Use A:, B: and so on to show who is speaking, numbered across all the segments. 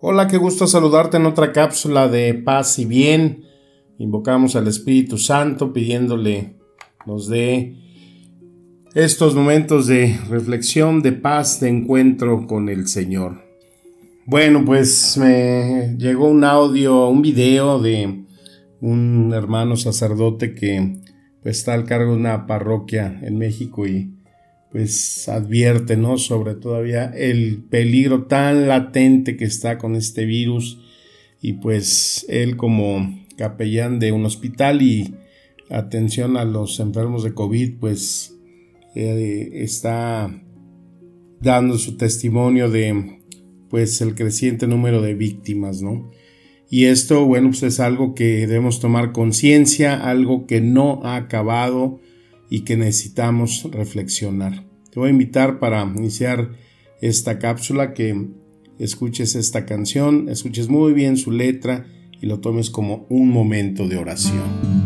A: Hola, qué gusto saludarte en otra cápsula de paz y bien. Invocamos al Espíritu Santo pidiéndole nos dé estos momentos de reflexión, de paz, de encuentro con el Señor. Bueno, pues me llegó un audio, un video de un hermano sacerdote que pues, está al cargo de una parroquia en México y pues advierte, ¿no? Sobre todavía el peligro tan latente que está con este virus y pues él como capellán de un hospital y atención a los enfermos de COVID, pues eh, está dando su testimonio de pues el creciente número de víctimas, ¿no? Y esto, bueno, pues es algo que debemos tomar conciencia, algo que no ha acabado y que necesitamos reflexionar. Te voy a invitar para iniciar esta cápsula que escuches esta canción, escuches muy bien su letra y lo tomes como un momento de oración.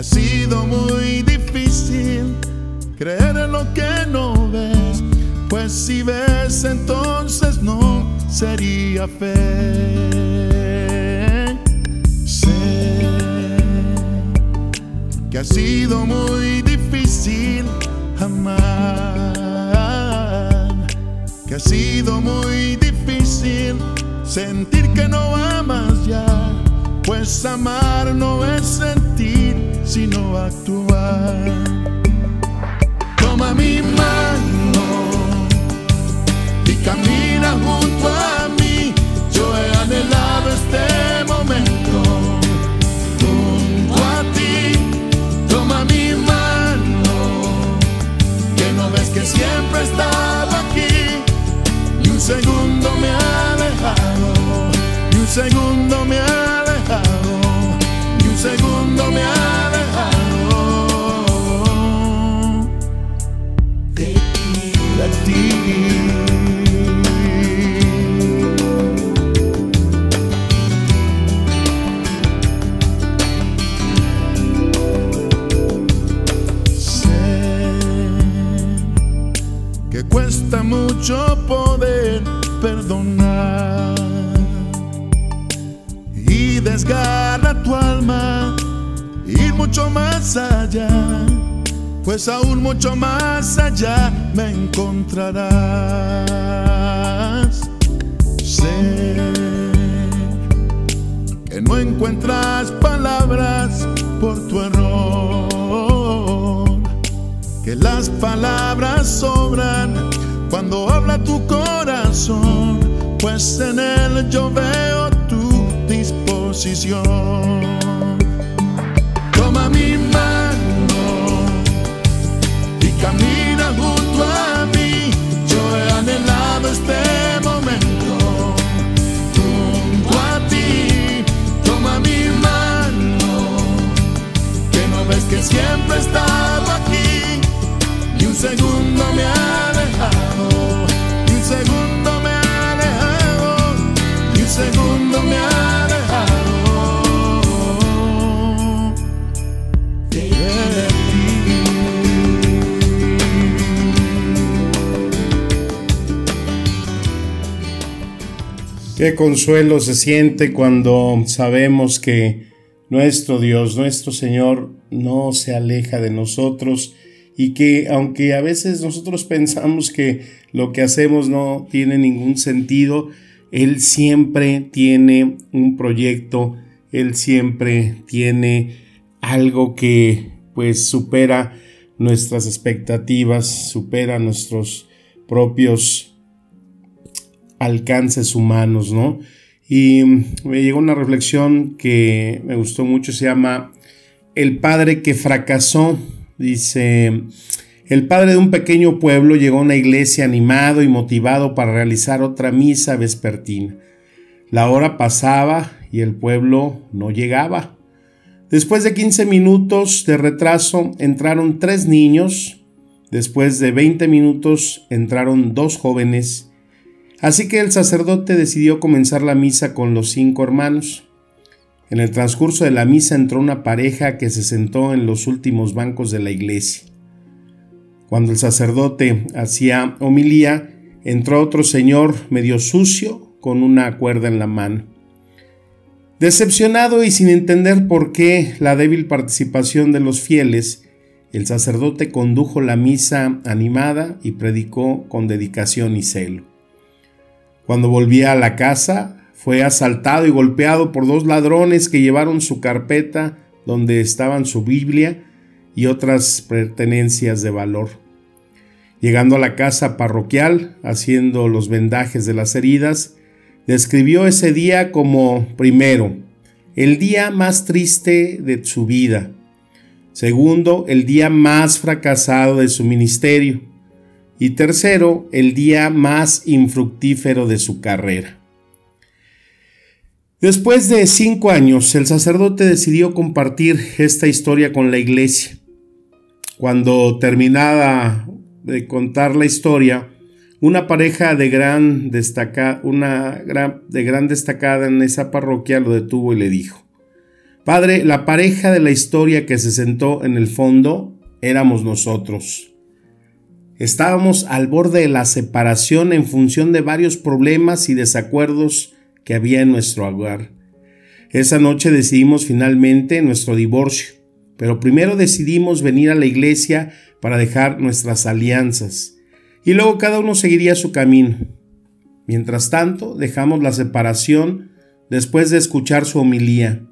B: Ha sido muy difícil creer en lo que no ves, pues si ves entonces no sería fe. Sé que ha sido muy difícil amar, que ha sido muy difícil sentir que no amas ya, pues amar no es sentir, sino actuar. Toma mi mano y camina junto a que cuesta mucho poder perdonar y desgarra tu alma ir mucho más allá, pues aún mucho más allá me encontrarás. Sé que no encuentras palabras por tu error, que las palabras sobran cuando habla tu corazón, pues en él yo veo tu disposición.
A: Qué consuelo se siente cuando sabemos que nuestro Dios, nuestro Señor, no se aleja de nosotros y que aunque a veces nosotros pensamos que lo que hacemos no tiene ningún sentido, Él siempre tiene un proyecto, Él siempre tiene algo que pues supera nuestras expectativas, supera nuestros propios alcances humanos, ¿no? Y me llegó una reflexión que me gustó mucho, se llama El padre que fracasó. Dice, el padre de un pequeño pueblo llegó a una iglesia animado y motivado para realizar otra misa vespertina. La hora pasaba y el pueblo no llegaba. Después de 15 minutos de retraso entraron tres niños. Después de 20 minutos entraron dos jóvenes Así que el sacerdote decidió comenzar la misa con los cinco hermanos. En el transcurso de la misa entró una pareja que se sentó en los últimos bancos de la iglesia. Cuando el sacerdote hacía homilía, entró otro señor medio sucio con una cuerda en la mano. Decepcionado y sin entender por qué la débil participación de los fieles, el sacerdote condujo la misa animada y predicó con dedicación y celo. Cuando volvía a la casa, fue asaltado y golpeado por dos ladrones que llevaron su carpeta donde estaban su Biblia y otras pertenencias de valor. Llegando a la casa parroquial, haciendo los vendajes de las heridas, describió ese día como, primero, el día más triste de su vida, segundo, el día más fracasado de su ministerio, y tercero, el día más infructífero de su carrera. Después de cinco años, el sacerdote decidió compartir esta historia con la iglesia. Cuando terminaba de contar la historia, una pareja de gran, una de gran destacada en esa parroquia lo detuvo y le dijo, Padre, la pareja de la historia que se sentó en el fondo éramos nosotros. Estábamos al borde de la separación en función de varios problemas y desacuerdos que había en nuestro hogar. Esa noche decidimos finalmente nuestro divorcio, pero primero decidimos venir a la iglesia para dejar nuestras alianzas, y luego cada uno seguiría su camino. Mientras tanto, dejamos la separación después de escuchar su homilía.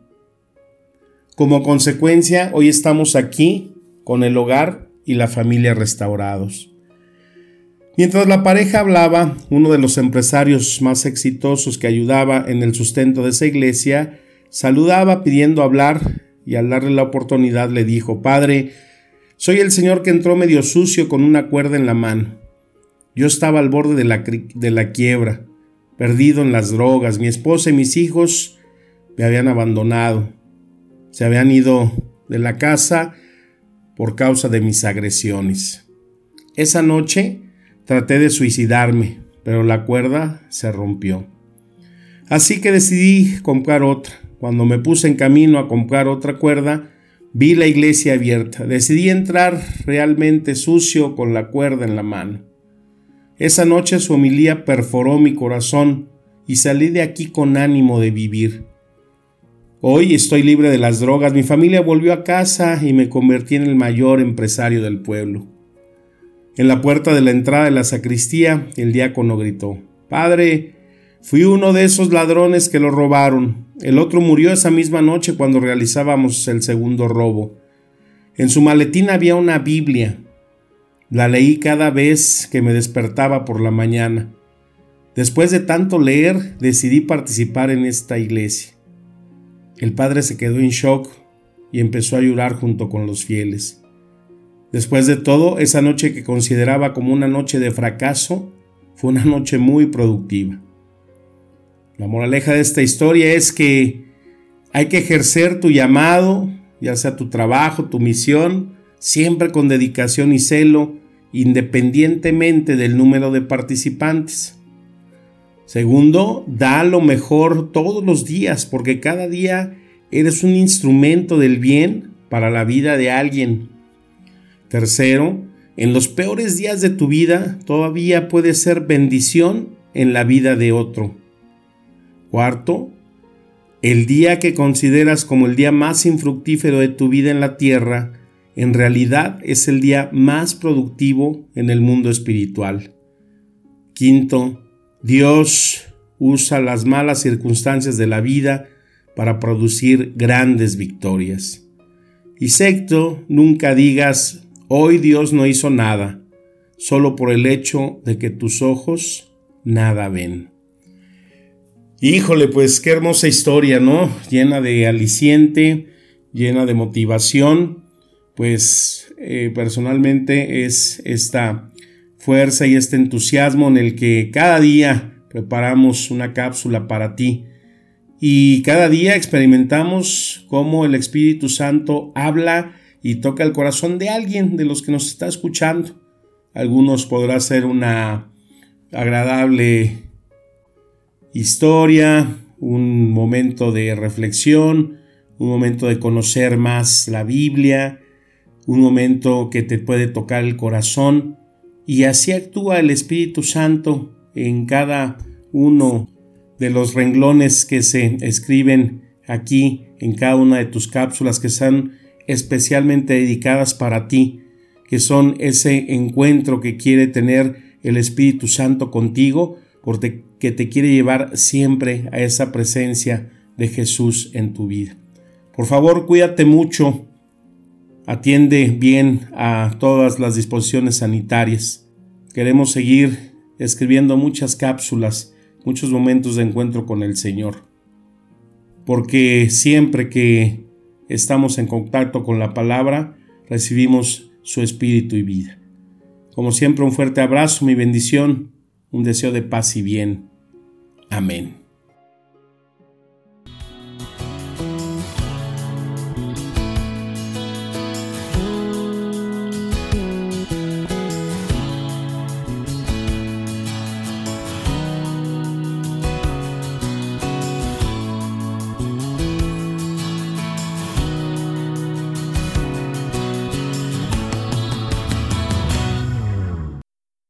A: Como consecuencia, hoy estamos aquí con el hogar y la familia restaurados. Mientras la pareja hablaba, uno de los empresarios más exitosos que ayudaba en el sustento de esa iglesia saludaba pidiendo hablar y al darle la oportunidad le dijo, Padre, soy el señor que entró medio sucio con una cuerda en la mano. Yo estaba al borde de la, de la quiebra, perdido en las drogas. Mi esposa y mis hijos me habían abandonado. Se habían ido de la casa por causa de mis agresiones. Esa noche Traté de suicidarme, pero la cuerda se rompió. Así que decidí comprar otra. Cuando me puse en camino a comprar otra cuerda, vi la iglesia abierta. Decidí entrar realmente sucio con la cuerda en la mano. Esa noche su homilía perforó mi corazón y salí de aquí con ánimo de vivir. Hoy estoy libre de las drogas, mi familia volvió a casa y me convertí en el mayor empresario del pueblo. En la puerta de la entrada de la sacristía, el diácono gritó, Padre, fui uno de esos ladrones que lo robaron. El otro murió esa misma noche cuando realizábamos el segundo robo. En su maletín había una Biblia. La leí cada vez que me despertaba por la mañana. Después de tanto leer, decidí participar en esta iglesia. El padre se quedó en shock y empezó a llorar junto con los fieles. Después de todo, esa noche que consideraba como una noche de fracaso, fue una noche muy productiva. La moraleja de esta historia es que hay que ejercer tu llamado, ya sea tu trabajo, tu misión, siempre con dedicación y celo, independientemente del número de participantes. Segundo, da lo mejor todos los días, porque cada día eres un instrumento del bien para la vida de alguien Tercero, en los peores días de tu vida todavía puede ser bendición en la vida de otro. Cuarto, el día que consideras como el día más infructífero de tu vida en la tierra, en realidad es el día más productivo en el mundo espiritual. Quinto, Dios usa las malas circunstancias de la vida para producir grandes victorias. Y sexto, nunca digas, hoy Dios no hizo nada, solo por el hecho de que tus ojos nada ven. Híjole, pues qué hermosa historia, ¿no? Llena de aliciente, llena de motivación. Pues eh, personalmente es esta fuerza y este entusiasmo en el que cada día preparamos una cápsula para ti. Y cada día experimentamos cómo el Espíritu Santo habla y toca el corazón de alguien de los que nos está escuchando. Algunos podrá ser una agradable historia, un momento de reflexión, un momento de conocer más la Biblia, un momento que te puede tocar el corazón y así actúa el Espíritu Santo en cada uno de los renglones que se escriben aquí en cada una de tus cápsulas que son especialmente dedicadas para ti, que son ese encuentro que quiere tener el Espíritu Santo contigo, porque te quiere llevar siempre a esa presencia de Jesús en tu vida. Por favor, cuídate mucho, atiende bien a todas las disposiciones sanitarias. Queremos seguir escribiendo muchas cápsulas muchos momentos de encuentro con el Señor. Porque siempre que estamos en contacto con la palabra, recibimos su espíritu y vida. Como siempre, un fuerte abrazo, mi bendición, un deseo de paz y bien. Amén.